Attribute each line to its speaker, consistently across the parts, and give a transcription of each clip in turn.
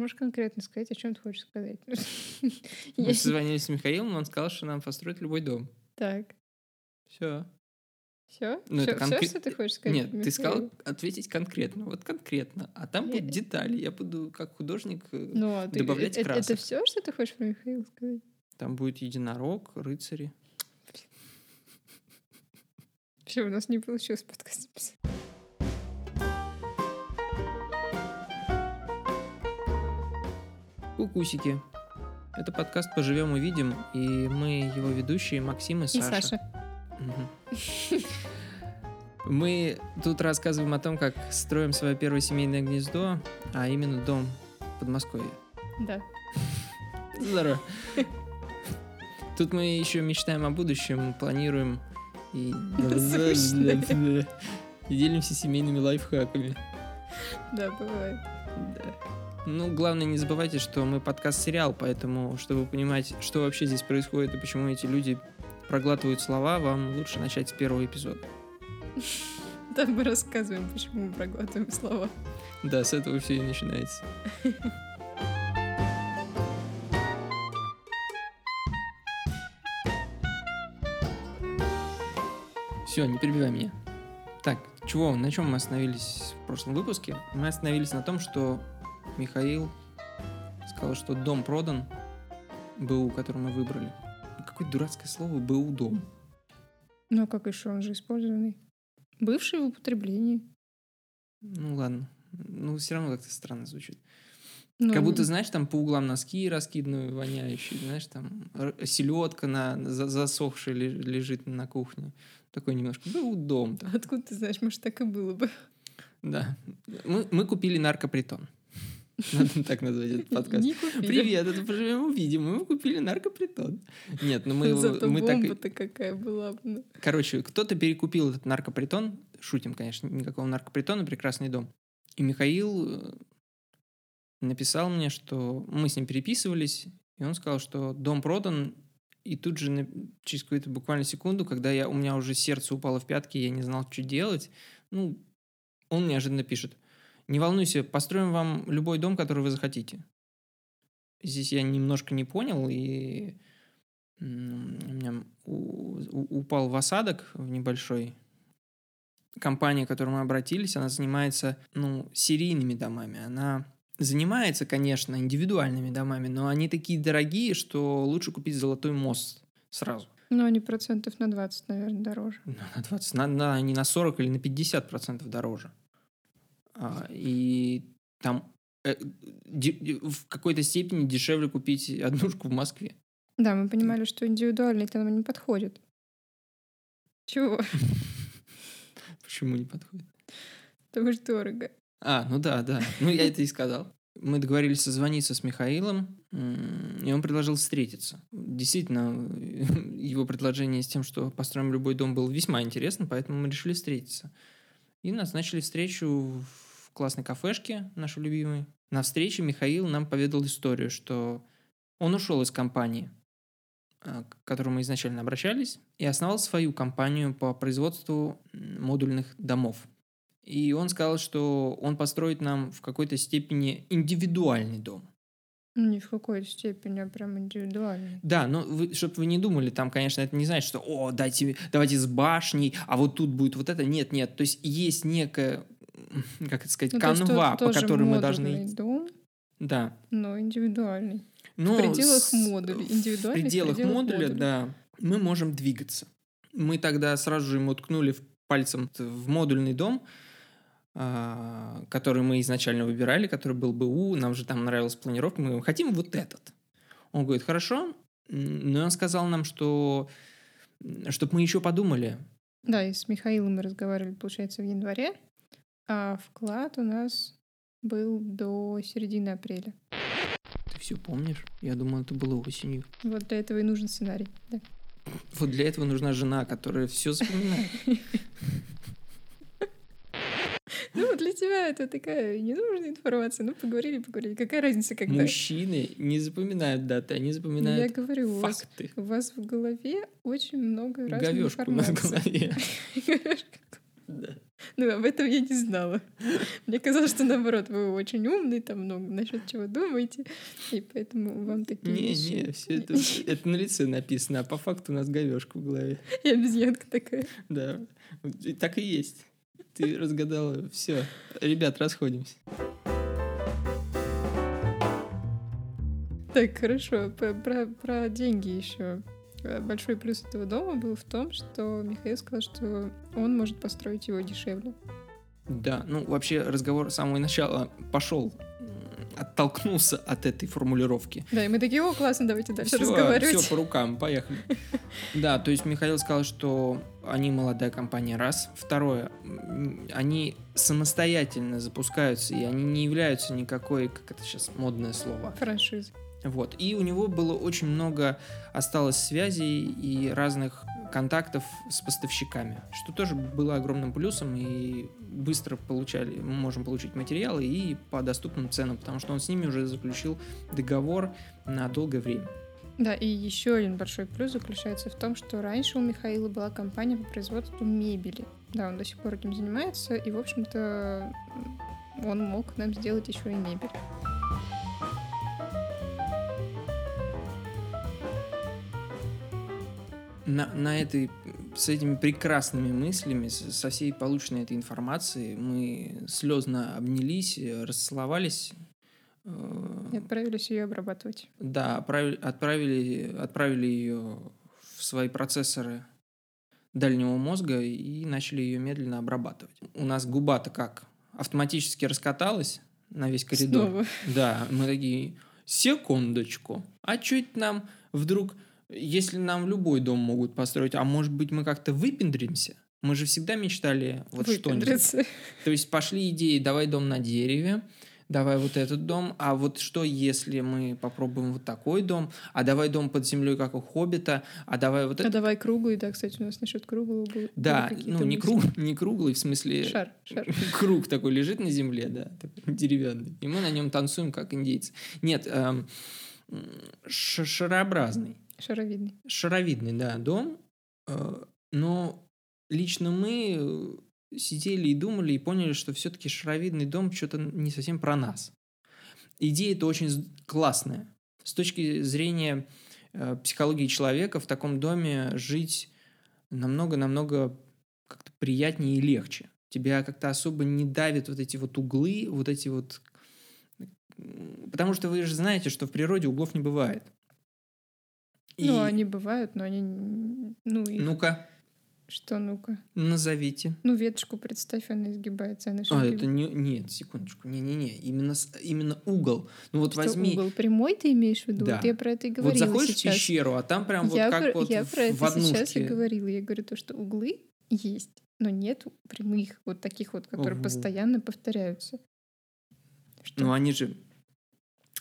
Speaker 1: Можешь конкретно сказать, о чем ты хочешь сказать?
Speaker 2: Мы созвонились с Михаилом, он сказал, что нам построить любой дом.
Speaker 1: Так,
Speaker 2: Все.
Speaker 1: все?
Speaker 2: Ну, это
Speaker 1: все,
Speaker 2: конкрет-
Speaker 1: что ты хочешь сказать?
Speaker 2: Нет, ты
Speaker 1: Михаил?
Speaker 2: сказал ответить конкретно, вот конкретно. А там будут
Speaker 1: Я-
Speaker 2: детали. Я буду как художник. э,
Speaker 1: Ну, а ты-
Speaker 2: добавлять
Speaker 1: это,
Speaker 2: красок.
Speaker 1: все, что ты хочешь про Михаила сказать?
Speaker 2: Там будет единорог, рыцари.
Speaker 1: Все, у нас не получилось подкаст записать.
Speaker 2: Кукусики. Это подкаст «Поживем увидим», и мы его ведущие Максим и
Speaker 1: И
Speaker 2: Саша.
Speaker 1: Саша.
Speaker 2: Мгм. Мы тут рассказываем о том, как строим свое первое семейное гнездо, а именно дом в Подмосковье.
Speaker 1: Да.
Speaker 2: Здорово. Тут мы еще мечтаем о будущем, планируем и... И делимся семейными лайфхаками.
Speaker 1: Да, бывает.
Speaker 2: Да. Ну, главное, не забывайте, что мы подкаст-сериал, поэтому, чтобы понимать, что вообще здесь происходит и почему эти люди проглатывают слова, вам лучше начать с первого эпизода.
Speaker 1: Там мы рассказываем, почему мы проглатываем слова.
Speaker 2: Да, с этого все и начинается. Все, не перебивай меня. Так, чего, на чем мы остановились в прошлом выпуске? Мы остановились на том, что Михаил сказал, что дом продан, БУ, который мы выбрали. Какое дурацкое слово БУ дом.
Speaker 1: Ну, а как еще? Он же использованный. Бывший в употреблении.
Speaker 2: Ну ладно. Ну, все равно как-то странно звучит.
Speaker 1: Ну,
Speaker 2: Как будто, знаешь, там по углам носки раскиданы, воняющие, знаешь, там селедка на, за- засохшая ле- лежит на кухне. Такой немножко, был дом. там.
Speaker 1: Откуда ты знаешь, может, так и было бы.
Speaker 2: Да. Мы, мы купили наркопритон. Надо так назвать этот подкаст. Привет, это поживем увидим. Мы купили наркопритон. Нет, ну мы его...
Speaker 1: Зато
Speaker 2: мы так
Speaker 1: бомба-то какая была бы. ну.
Speaker 2: Короче, кто-то перекупил этот наркопритон. Шутим, конечно, никакого наркопритона, прекрасный дом. И Михаил э, написал мне, что мы с ним переписывались, и он сказал, что дом продан, и тут же через какую-то буквально секунду, когда я, у меня уже сердце упало в пятки, я не знал, что делать, ну, он неожиданно пишет, не волнуйся, построим вам любой дом, который вы захотите. Здесь я немножко не понял, и у меня упал в осадок в небольшой. Компания, к которой мы обратились, она занимается, ну, серийными домами. Она занимается, конечно, индивидуальными домами, но они такие дорогие, что лучше купить золотой мост сразу.
Speaker 1: Ну, они процентов на 20, наверное, дороже.
Speaker 2: Ну, на 20, на, на- не на 40 или на 50 процентов дороже. А, и там э, в какой-то степени дешевле купить однушку в Москве.
Speaker 1: Да, мы понимали, что индивидуальный к нам не подходит. Чего?
Speaker 2: Почему не подходит?
Speaker 1: Потому что дорого.
Speaker 2: А, ну да, да. Ну, я это и сказал. Мы договорились созвониться с Михаилом, и он предложил встретиться. Действительно, его предложение с тем, что построим любой дом, было весьма интересно, поэтому мы решили встретиться. И назначили встречу в классной кафешке, нашей любимой. На встрече Михаил нам поведал историю, что он ушел из компании, а, к которой мы изначально обращались, и основал свою компанию по производству модульных домов. И он сказал, что он построит нам в какой-то степени индивидуальный дом.
Speaker 1: Не в какой степени, а прям индивидуальный.
Speaker 2: Да, но чтобы вы не думали, там, конечно, это не значит, что «О, дайте, давайте с башней, а вот тут будет вот это». Нет, нет, то есть есть некая, как это сказать,
Speaker 1: Ну, то
Speaker 2: канва,
Speaker 1: тот-
Speaker 2: по которой мы должны...
Speaker 1: дом,
Speaker 2: Да.
Speaker 1: но индивидуальный.
Speaker 2: Но
Speaker 1: в пределах
Speaker 2: с-
Speaker 1: модулей.
Speaker 2: В
Speaker 1: Индивидуальный в
Speaker 2: пределах
Speaker 1: пределах
Speaker 2: модуля,
Speaker 1: модуля.
Speaker 2: да, мы можем двигаться. Мы тогда сразу же ему ткнули пальцем в модульный дом, а, который мы изначально выбирали, который был БУ, нам же там нравилась планировка, мы говорим, хотим вот этот. Он говорит, хорошо, но он сказал нам, что чтобы мы еще подумали.
Speaker 1: Да, и с Михаилом мы разговаривали, получается, в январе, а вклад у нас был до середины апреля.
Speaker 2: Ты все помнишь? Я думал, это было осенью.
Speaker 1: Вот для этого и нужен сценарий. Да.
Speaker 2: Вот для этого нужна жена, которая все запоминает.
Speaker 1: Ну, для тебя это такая ненужная информация. Ну, поговорили, поговорили. Какая разница, когда?
Speaker 2: Мужчины не запоминают даты, они
Speaker 1: Ну, Я
Speaker 2: запоминают
Speaker 1: говорю, у вас,
Speaker 2: факты.
Speaker 1: у вас в голове очень много разной
Speaker 2: Говёшку на
Speaker 1: информации.
Speaker 2: голове.
Speaker 1: Говёшка.
Speaker 2: Да.
Speaker 1: Ну, об этом я не знала. Мне казалось, что наоборот, вы очень умный, там много насчет чего думаете, и поэтому вам такие
Speaker 2: Не,
Speaker 1: вещи.
Speaker 2: не, все это, это на лице написано, а по факту у нас говешка в голове.
Speaker 1: И обезьянка такая.
Speaker 2: Да, так и есть. Ты разгадала все. Ребят, расходимся.
Speaker 1: Так, хорошо, про, про деньги еще. Большой плюс этого дома был в том, что Михаил сказал, что он может построить его дешевле.
Speaker 2: Да, ну вообще разговор с самого начала пошел, оттолкнулся от этой формулировки.
Speaker 1: Да, и мы такие, о, классно, давайте дальше
Speaker 2: Все,
Speaker 1: разговаривать.
Speaker 2: все по рукам, поехали. Да, то есть Михаил сказал, что они молодая компания, раз. Второе, они самостоятельно запускаются, и они не являются никакой, как это сейчас модное слово,
Speaker 1: Франшиза.
Speaker 2: Вот. И у него было очень много осталось связей и разных контактов с поставщиками, что тоже было огромным плюсом, и быстро получали, мы можем получить материалы и по доступным ценам, потому что он с ними уже заключил договор на долгое время.
Speaker 1: Да, и еще один большой плюс заключается в том, что раньше у Михаила была компания по производству мебели. Да, он до сих пор этим занимается, и, в общем-то, он мог нам сделать еще и мебель.
Speaker 2: На, на этой, с этими прекрасными мыслями, со всей полученной этой информацией, мы слезно обнялись, расцеловались. э,
Speaker 1: И отправились ее обрабатывать.
Speaker 2: Да, отправили, отправили, отправили ее в свои процессоры дальнего мозга и начали ее медленно обрабатывать. У нас губа-то как? Автоматически раскаталась на весь коридор.
Speaker 1: Снова.
Speaker 2: Да, мы такие, секундочку, а это нам вдруг, если нам любой дом могут построить, а может быть мы как-то выпендримся? Мы же всегда мечтали вот что-нибудь. То есть пошли идеи, давай дом на дереве, давай вот этот дом, а вот что если мы попробуем вот такой дом, а давай дом под землей, как у Хоббита, а давай вот
Speaker 1: А
Speaker 2: это...
Speaker 1: давай круглый, да, кстати, у нас насчет круглого был.
Speaker 2: Да, ну не, круг, не круглый, в смысле...
Speaker 1: Шар, шар.
Speaker 2: Круг такой лежит на земле, да, такой деревянный. И мы на нем танцуем, как индейцы. Нет, эм, шарообразный,
Speaker 1: Шаровидный.
Speaker 2: шаровидный, да, дом. э, но лично мы э, сидели и думали и поняли, что все-таки шаровидный дом что-то не совсем про нас. Идея это очень классная. С точки зрения э, психологии человека в таком доме жить намного-намного как-то приятнее и легче. Тебя как-то особо не давят вот эти вот углы, вот эти вот... Потому что вы же знаете, что в природе углов не бывает. И-
Speaker 1: Ну, они бывают, но они... Ну, их-
Speaker 2: Ну-ка,
Speaker 1: Что, ну-ка?
Speaker 2: назовите.
Speaker 1: Ну, веточку представь, она изгибается, она
Speaker 2: А, это не... Нет, секундочку. Не-не-не. Именно, именно угол. Ну вот
Speaker 1: Что,
Speaker 2: возьми...
Speaker 1: угол прямой ты имеешь в виду?
Speaker 2: Да.
Speaker 1: Вот я про это и
Speaker 2: Вот
Speaker 1: говорила
Speaker 2: заходишь
Speaker 1: сейчас.
Speaker 2: в пещеру, а там прям вот
Speaker 1: я
Speaker 2: как
Speaker 1: про,
Speaker 2: вот
Speaker 1: я
Speaker 2: в,
Speaker 1: про
Speaker 2: в
Speaker 1: это сейчас и
Speaker 2: однушке.
Speaker 1: говорила. Я говорю то, что углы есть, но нет прямых, вот таких вот, которые
Speaker 2: Ого.
Speaker 1: постоянно повторяются. Что?
Speaker 2: Ну они же...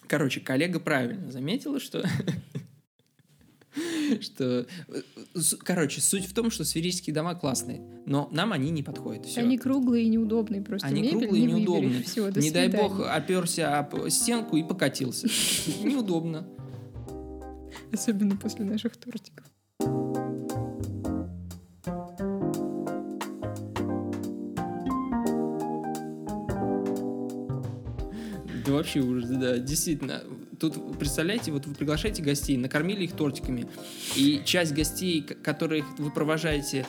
Speaker 2: Короче, коллега правильно заметила, что... что... э, Короче, суть в том, что сферические дома классные, но нам они не подходят. Всё.
Speaker 1: Они круглые и неудобные, просто
Speaker 2: Они
Speaker 1: мебель
Speaker 2: круглые и
Speaker 1: не
Speaker 2: неудобные.
Speaker 1: До
Speaker 2: Не дай бог, оперся об стенку и покатился. Неудобно.
Speaker 1: Особенно после наших тортиков.
Speaker 2: Да вообще ужас, да, действительно. Тут, представляете, вот вы приглашаете гостей, накормили их тортиками, и часть гостей, которых вы провожаете,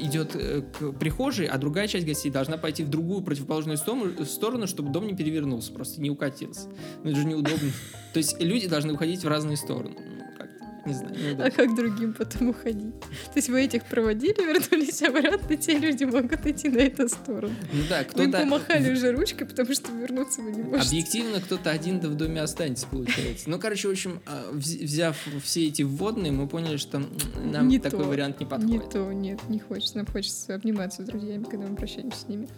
Speaker 2: идет э, к прихожей, а другая часть гостей должна пойти в другую противоположную сторону, чтобы дом не перевернулся, просто не укатился. Ну это же неудобно. То есть люди должны уходить в разные стороны. Не знаю,
Speaker 1: А
Speaker 2: неудобно.
Speaker 1: как другим потом уходить? То есть вы этих проводили, вернулись обратно, те люди могут идти на эту сторону.
Speaker 2: Ну да,
Speaker 1: Вы им
Speaker 2: кто-то...
Speaker 1: помахали уже ручкой, потому что вернуться вы не можете.
Speaker 2: Объективно кто-то один да в доме останется, получается. Ну, короче, в общем, а, вз- взяв все эти вводные, мы поняли, что нам
Speaker 1: Не
Speaker 2: такой
Speaker 1: то,
Speaker 2: вариант не
Speaker 1: Не
Speaker 2: подходит.
Speaker 1: то, нет, не хочется. Нам хочется обниматься с друзьями, когда мы прощаемся с ними.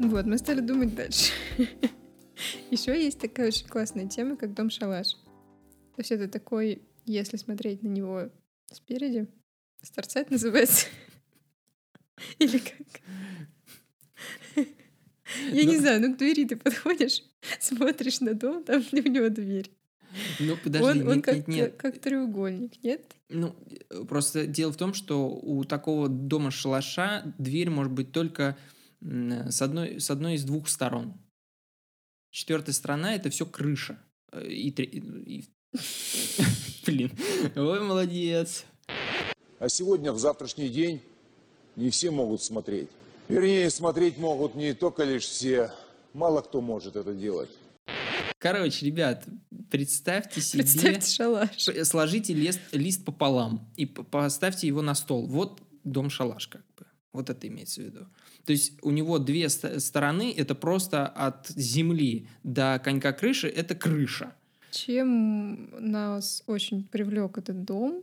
Speaker 1: Вот, мы стали думать дальше. Еще есть такая очень классная тема, как дом-шалаш. То есть это такой, если смотреть на него спереди, с торца это называется. Или как? Я не
Speaker 2: Ну-
Speaker 1: знаю, ну к двери ты подходишь, смотришь на дом, там у него дверь.
Speaker 2: Ну, подожди,
Speaker 1: Он, он
Speaker 2: нет,
Speaker 1: как,
Speaker 2: нет, нет.
Speaker 1: как треугольник, нет?
Speaker 2: Ну, просто дело в том, что у такого дома-шалаша дверь может быть только с одной, с одной из двух сторон. Четвертая сторона это все крыша. Э, И, тре- и- Блин, ой, молодец.
Speaker 3: А сегодня, в завтрашний день, не все могут смотреть. Вернее, смотреть могут не только лишь все. Мало кто может это делать.
Speaker 2: Короче, ребят, представьте себе...
Speaker 1: Представьте шалаш.
Speaker 2: Сложите лист, лист пополам и поставьте его на стол. Вот дом-шалаш как бы. Вот это имеется в виду. То есть у него две ст- стороны, это просто от земли до конька крыши, это крыша.
Speaker 1: Чем нас очень привлек этот дом?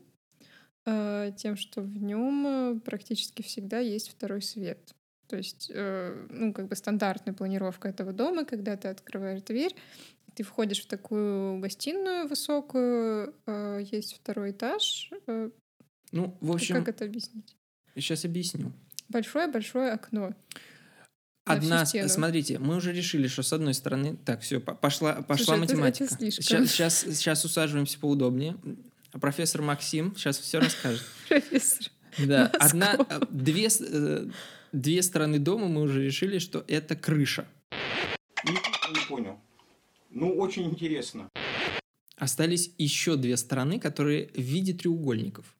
Speaker 1: Э, Тем, что в нем практически всегда есть второй свет. То есть, э, ну, как бы стандартная планировка этого дома, когда ты открываешь дверь, ты входишь в такую гостиную высокую, э, есть второй этаж. э,
Speaker 2: Ну, в общем,
Speaker 1: Как это объяснить?
Speaker 2: сейчас объясню.
Speaker 1: Большое-большое окно.
Speaker 2: Одна, смотрите, мы уже решили, что с одной стороны, так, все, пошла, пошла
Speaker 1: Слушай, это- это
Speaker 2: математика.
Speaker 1: слишком.
Speaker 2: Сейчас, сейчас, сейчас усаживаемся поудобнее. А профессор Максим сейчас все расскажет.
Speaker 1: Профессор.
Speaker 2: Да, одна, две, э, две стороны дома мы уже решили, что это крыша.
Speaker 4: Не, не понял. Ну, очень интересно.
Speaker 2: Остались еще две стороны, которые в виде треугольников.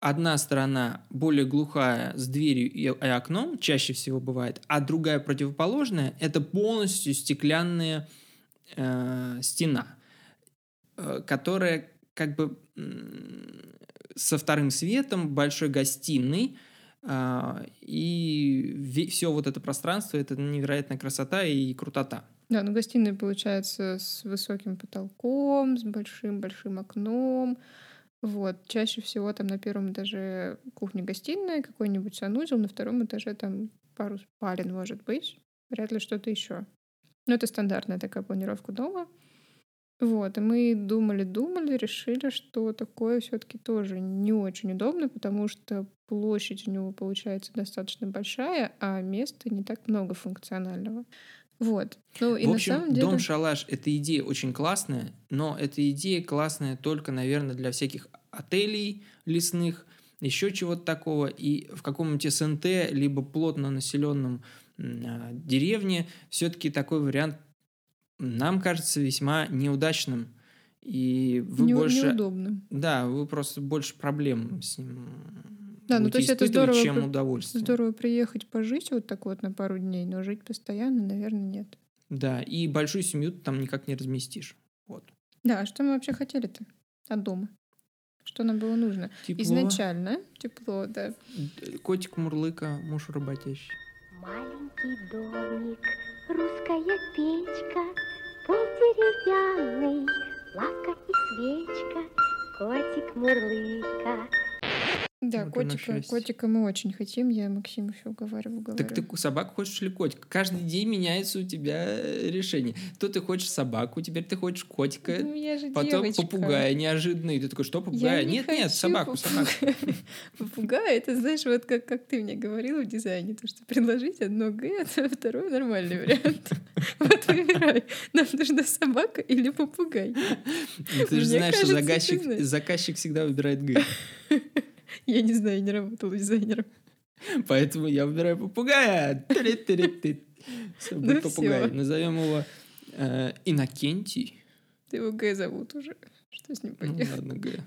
Speaker 2: Одна сторона более глухая с дверью и, окном, чаще всего бывает, а другая противоположная – это полностью стеклянная э, стена, э, которая как бы со вторым светом, большой гостиной, а, и все вот это пространство – это невероятная красота и крутота.
Speaker 1: Да, ну гостиная получается с высоким потолком, с большим-большим окном. Вот. Чаще всего там на первом этаже кухня-гостиная, какой-нибудь санузел, на втором этаже там пару спален, может быть. Вряд ли что-то еще. Но это стандартная такая планировка дома. Вот, и мы думали-думали, решили, что такое все-таки тоже не очень удобно, потому что площадь у него получается достаточно большая, а места не так много функционального. Вот. Ну и
Speaker 2: в
Speaker 1: на
Speaker 2: общем,
Speaker 1: самом деле...
Speaker 2: дом-шалаш — это идея очень классная, но эта идея классная только, наверное, для всяких отелей лесных, еще чего-то такого. И в каком-нибудь СНТ, либо плотно населенном м, а, деревне все-таки такой вариант нам кажется весьма неудачным. И вы
Speaker 1: Не-
Speaker 2: больше...
Speaker 1: неудобно.
Speaker 2: Да, вы просто больше проблем с ним
Speaker 1: Да, ну, то есть это здорово
Speaker 2: чем удовольствие.
Speaker 1: Здорово приехать пожить вот так вот на пару дней, но жить постоянно, наверное, нет.
Speaker 2: Да, и большую семью ты там никак не разместишь. Вот.
Speaker 1: Да, а что мы вообще хотели-то от дома? Что нам было нужно?
Speaker 2: Тепло.
Speaker 1: Изначально тепло, да.
Speaker 2: Котик Мурлыка, муж работящий.
Speaker 5: Маленький домик, русская печка, пол деревянный, лавка и свечка, котик Мурлыка.
Speaker 1: Да,
Speaker 2: Вот
Speaker 1: котика, котика мы очень хотим. Я Максиму еще уговариваю, говорю.
Speaker 2: Так ты собаку хочешь или котика? Каждый день меняется у тебя э, решение. То ты хочешь собаку, теперь ты хочешь котика,
Speaker 1: Ну, я же
Speaker 2: потом
Speaker 1: девочка.
Speaker 2: попугая неожиданно. И ты такой, что
Speaker 1: Я
Speaker 2: попугая?
Speaker 1: не
Speaker 2: Нет, нет, собаку, собаку.
Speaker 1: попугая. Попугай, это знаешь, вот как, как ты мне говорила в дизайне, то, что предложить одно Г, а второй нормальный вариант. Вот выбирай, нам нужна собака или попугай.
Speaker 2: Ну, Ты же знаешь, что заказчик всегда выбирает Г.
Speaker 1: Я не знаю, не работала дизайнером.
Speaker 2: Поэтому я выбираю попугая. Будет попугай. Назовем его э, Иннокентий.
Speaker 1: Ты его Г зовут уже. Что с ним
Speaker 2: Ну
Speaker 1: поделать?
Speaker 2: ладно, Г.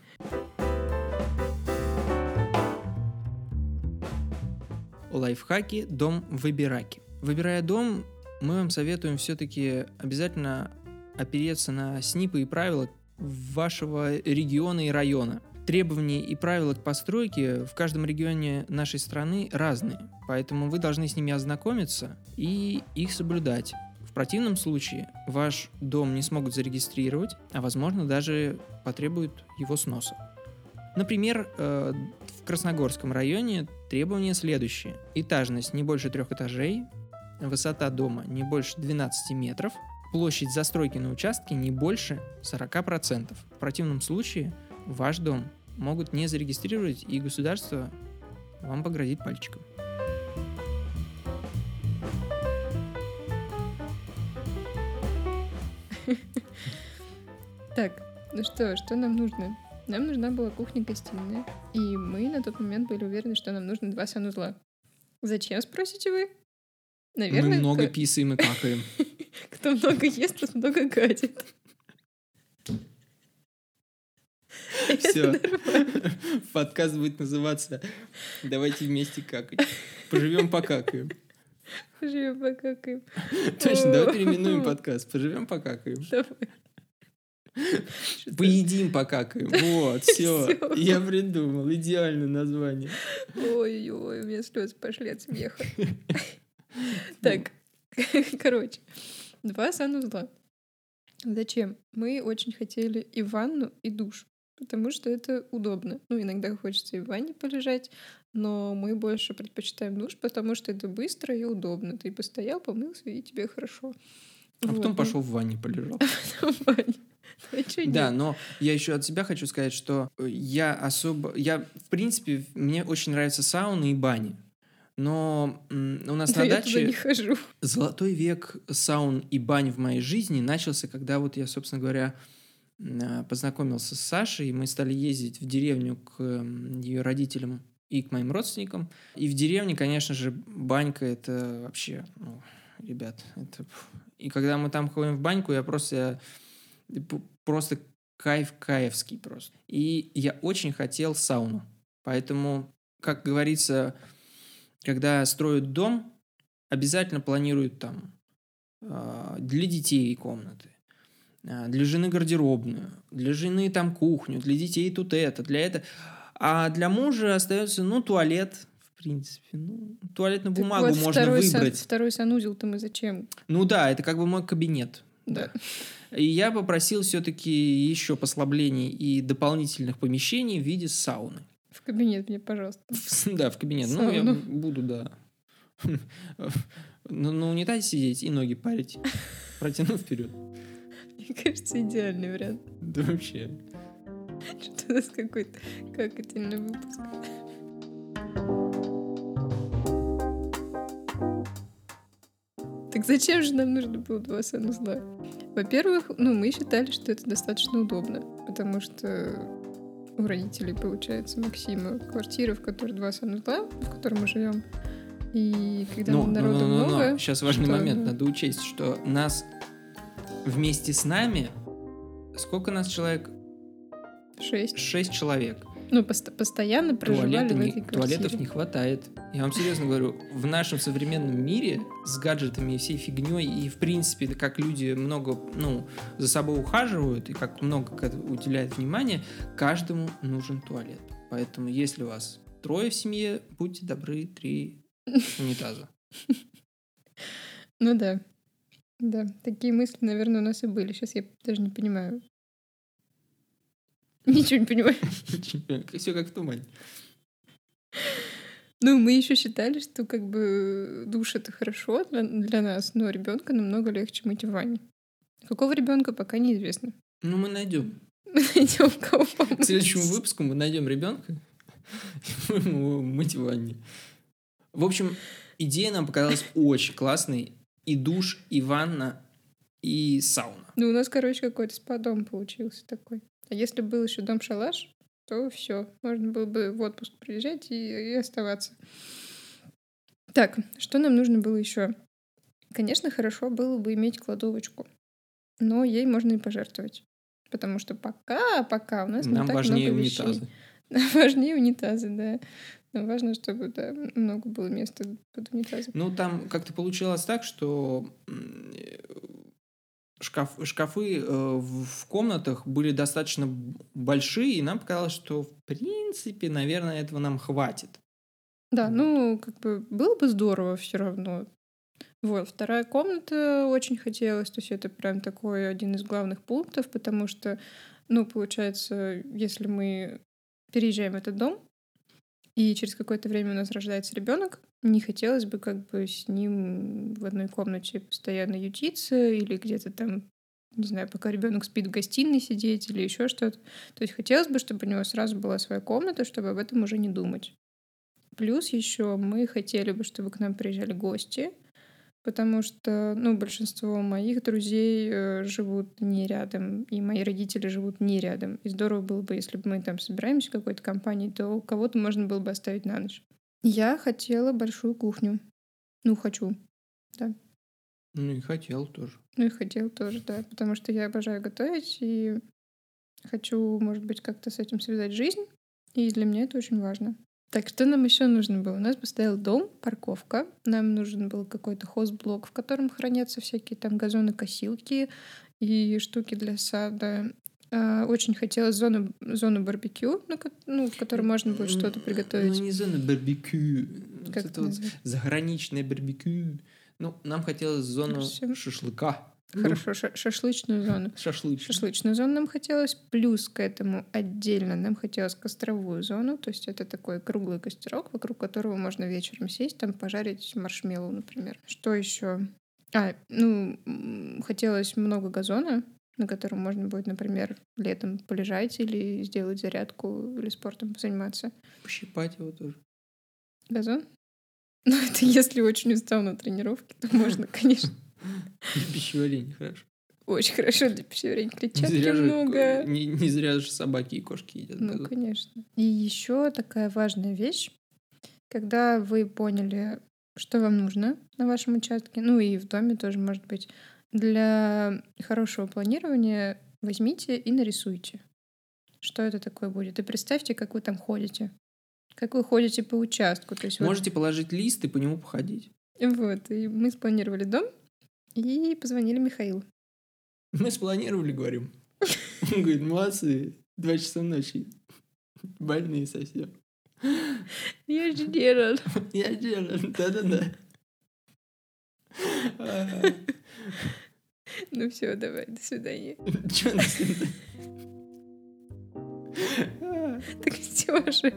Speaker 2: Лайфхаки «Дом выбираки». Выбирая дом, мы вам советуем все-таки обязательно опереться на СНИПы и правила вашего региона и района. Требования и правила к постройке в каждом регионе нашей страны разные, поэтому вы должны с ними ознакомиться и их соблюдать. В противном случае ваш дом не смогут зарегистрировать, а возможно даже потребуют его сноса. Например, э, в Красногорском районе требования следующие. Этажность не больше трех этажей, высота дома не больше 12 метров, площадь застройки на участке не больше 40%. В противном случае ваш дом могут не зарегистрировать, и государство вам погрозит пальчиком.
Speaker 1: Так, ну что, что нам нужно? Нам нужна была кухня-гостиная, и мы на тот момент были уверены, что нам нужно два санузла. Зачем, спросите вы? Наверное,
Speaker 2: Мы много
Speaker 1: кто,
Speaker 2: писаем и какаем.
Speaker 1: кто много ест, тот много гадит.
Speaker 2: Все. Подкаст будет называться «Давайте вместе какать». Поживем покакаем.
Speaker 1: Живем покакаем.
Speaker 2: Точно, давай переименуем подкаст. Поживем покакаем.
Speaker 1: Давай.
Speaker 2: Поедим покакаем. Вот, все. Я придумал. Идеальное название.
Speaker 1: Ой-ой, у меня слезы пошли от смеха. Так, короче, два санузла. Зачем? Мы очень хотели и ванну, и душ, потому что это удобно. Ну, иногда хочется и в ванне полежать, но мы больше предпочитаем душ, потому что это быстро и удобно. Ты постоял, помылся, и тебе хорошо.
Speaker 2: А
Speaker 1: Вот,
Speaker 2: потом
Speaker 1: ну,
Speaker 2: пошел в ванне полежал. Да, но я еще от себя хочу сказать, что э, я особо... Я, в принципе, мне очень нравятся сауны и бани. Но у нас на
Speaker 1: я туда не
Speaker 2: даче
Speaker 1: хожу.
Speaker 2: золотой век саун и бань в моей жизни начался, когда вот я, собственно говоря, познакомился с Сашей, и мы стали ездить в деревню к ее родителям и к моим родственникам. И в деревне, конечно же, банька — это вообще, ну, ребят, это... И когда мы там ходим в баньку, я просто... п- Просто кайф каевский просто. И я очень хотел сауну. Поэтому, как говорится, когда строят дом, обязательно планируют там а, для детей комнаты, а, для жены гардеробную, для жены там кухню, для детей тут это, для это. А для мужа остается, ну, туалет, в принципе. Ну, туалетную
Speaker 1: Так
Speaker 2: бумагу
Speaker 1: вот,
Speaker 2: можно
Speaker 1: второй сан-
Speaker 2: выбрать.
Speaker 1: второй санузел-то мы зачем?
Speaker 2: Ну да, это как бы мой кабинет.
Speaker 1: Да.
Speaker 2: И я попросил все-таки еще послаблений и дополнительных помещений в виде сауны.
Speaker 1: В кабинет мне, пожалуйста.
Speaker 2: Да, в кабинет. Ну, я буду, да. Ну, на унитазе сидеть и ноги парить. Протянув вперед.
Speaker 1: Мне кажется, идеальный вариант.
Speaker 2: Да вообще.
Speaker 1: Что у нас какой-то какательный выпуск. Так зачем же нам нужно было два санузла? Во-первых, ну, мы считали, что это достаточно удобно, потому что у родителей, получается, Максима квартира, в которой два санузла, в которой мы живем. И когда
Speaker 2: Ну,
Speaker 1: народу много...
Speaker 2: Сейчас важный момент.
Speaker 1: ну,
Speaker 2: Надо учесть, что нас вместе с нами... Сколько нас человек?
Speaker 1: Шесть.
Speaker 2: Шесть человек.
Speaker 1: Ну, пост- постоянно проживали
Speaker 2: Туалета
Speaker 1: в
Speaker 2: не-
Speaker 1: этой
Speaker 2: туалетов
Speaker 1: квартире.
Speaker 2: не хватает. Я вам серьезно говорю, в нашем современном мире с гаджетами и всей фигней, и в принципе, как люди много, ну, за собой ухаживают, и как много уделяют внимания, каждому нужен туалет. Поэтому, если у вас трое в семье, будьте добры, три унитаза.
Speaker 1: Ну да. Да, такие мысли, наверное, у нас и были. Сейчас я даже не понимаю. Ничего не понимаю.
Speaker 2: Все как в тумане.
Speaker 1: Ну, мы еще считали, что как бы душ это хорошо для, для нас, но ребенка намного легче мыть в ванне. Какого ребенка пока неизвестно.
Speaker 2: Ну, мы найдем.
Speaker 1: Мы найдем кого
Speaker 2: К
Speaker 1: помыть.
Speaker 2: следующему выпуску мы найдем ребенка и будем его мыть в ванне. В общем, идея нам показалась очень классной. И душ, и ванна, и сауна.
Speaker 1: Ну, у нас, короче, какой-то спа-дом получился такой. А если был еще дом-шалаш, то все, можно было бы в отпуск приезжать и, и оставаться. Так, что нам нужно было еще? Конечно, хорошо было бы иметь кладовочку, но ей можно и пожертвовать. Потому что пока, пока у нас не
Speaker 2: Нам
Speaker 1: так
Speaker 2: важнее
Speaker 1: много вещей.
Speaker 2: унитазы.
Speaker 1: Нам важнее унитазы, да. Нам важно, чтобы да, много было места под унитазом.
Speaker 2: Ну, там как-то получилось так, что шкаф, шкафы э, в комнатах были достаточно большие, и нам показалось, что в принципе, наверное, этого нам хватит.
Speaker 1: Да, ну, как бы было бы здорово все равно. Вот, вторая комната очень хотелось, то есть это прям такой один из главных пунктов, потому что, ну, получается, если мы переезжаем в этот дом, и через какое-то время у нас рождается ребенок, не хотелось бы как бы с ним в одной комнате постоянно ютиться или где-то там, не знаю, пока ребенок спит в гостиной сидеть или еще что-то. То есть хотелось бы, чтобы у него сразу была своя комната, чтобы об этом уже не думать. Плюс еще мы хотели бы, чтобы к нам приезжали гости, потому что, ну, большинство моих друзей э, живут не рядом, и мои родители живут не рядом. И здорово было бы, если бы мы там собираемся в какой-то компании, то кого-то можно было бы оставить на ночь. Я хотела большую кухню. Ну, хочу. да.
Speaker 2: Ну и хотел тоже.
Speaker 1: Ну и хотел тоже, да, потому что я обожаю готовить и хочу, может быть, как-то с этим связать жизнь, и для меня это очень важно. Так, что нам еще нужно было? У нас постоял дом, парковка. Нам нужен был какой-то хозблок, в котором хранятся всякие там газонокосилки и штуки для сада. А, Очень хотелось зону, зону барбекю, ко- ну, в которой можно будет что-то приготовить.
Speaker 2: Ну не зона барбекю. Вот
Speaker 1: Как
Speaker 2: это
Speaker 1: это
Speaker 2: вот заграничное барбекю. Ну, нам хотелось зону
Speaker 1: Хорошо.
Speaker 2: шашлыка.
Speaker 1: Хорошо, ша- шашлычную зону.
Speaker 2: Шашлык.
Speaker 1: Шашлычную зону нам хотелось, плюс к этому отдельно нам хотелось костровую зону, то есть это такой круглый костерок, вокруг которого можно вечером сесть, там пожарить маршмеллоу, например. Что еще? А, ну, хотелось много газона, на котором можно будет, например, летом полежать или сделать зарядку или спортом заниматься.
Speaker 2: Пощипать его тоже.
Speaker 1: Газон? Ну, это если очень устал на тренировке, то можно, конечно.
Speaker 2: Для пищеварения, хорошо.
Speaker 1: Очень хорошо для пищеварения.
Speaker 2: Не
Speaker 1: Клетчатки
Speaker 2: зря, же,
Speaker 1: много.
Speaker 2: не, не зря же собаки и кошки едят.
Speaker 1: Ну, конечно. И еще такая важная вещь, когда вы поняли, что вам нужно на вашем участке, ну и в доме тоже, может быть, для хорошего планирования возьмите и нарисуйте, что это такое будет. И представьте, как вы там ходите. Как вы ходите по участку. То есть вот-
Speaker 2: Можете положить лист и по нему походить.
Speaker 1: вот, и мы спланировали дом и позвонили Михаилу.
Speaker 2: Мы спланировали, говорим. Он говорит, молодцы, два часа ночи. Больные совсем.
Speaker 1: Я же делал.
Speaker 2: Я делаю, да-да-да.
Speaker 1: Ну все, давай, до свидания.
Speaker 2: Чё на свидание?
Speaker 1: Так все же.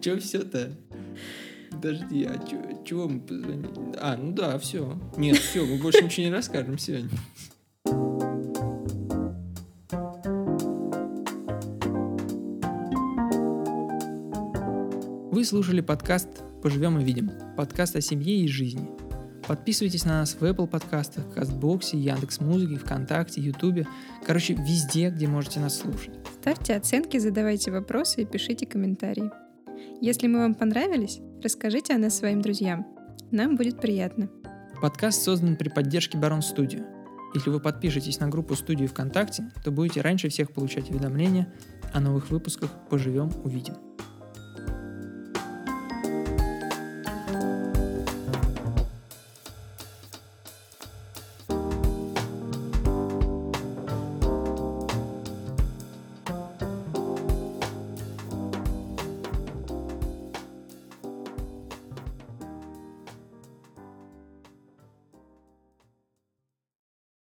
Speaker 2: Чё все-то? Подожди, а чё, чего мы позвонили? А, ну да, все. Нет, все, мы больше ничего не расскажем сегодня. Вы слушали подкаст «Поживем и видим». Подкаст о семье и жизни. Подписывайтесь на нас в Apple подкастах, Кастбоксе, Яндекс.Музыке, ВКонтакте, Ютубе. Короче, везде, где можете нас слушать.
Speaker 1: Ставьте оценки, задавайте вопросы и пишите комментарии. Если мы вам понравились, расскажите о нас своим друзьям. Нам будет приятно.
Speaker 2: Подкаст создан при поддержке Барон Студио. Если вы подпишетесь на группу студии ВКонтакте, то будете раньше всех получать уведомления о новых выпусках «Поживем, увидим».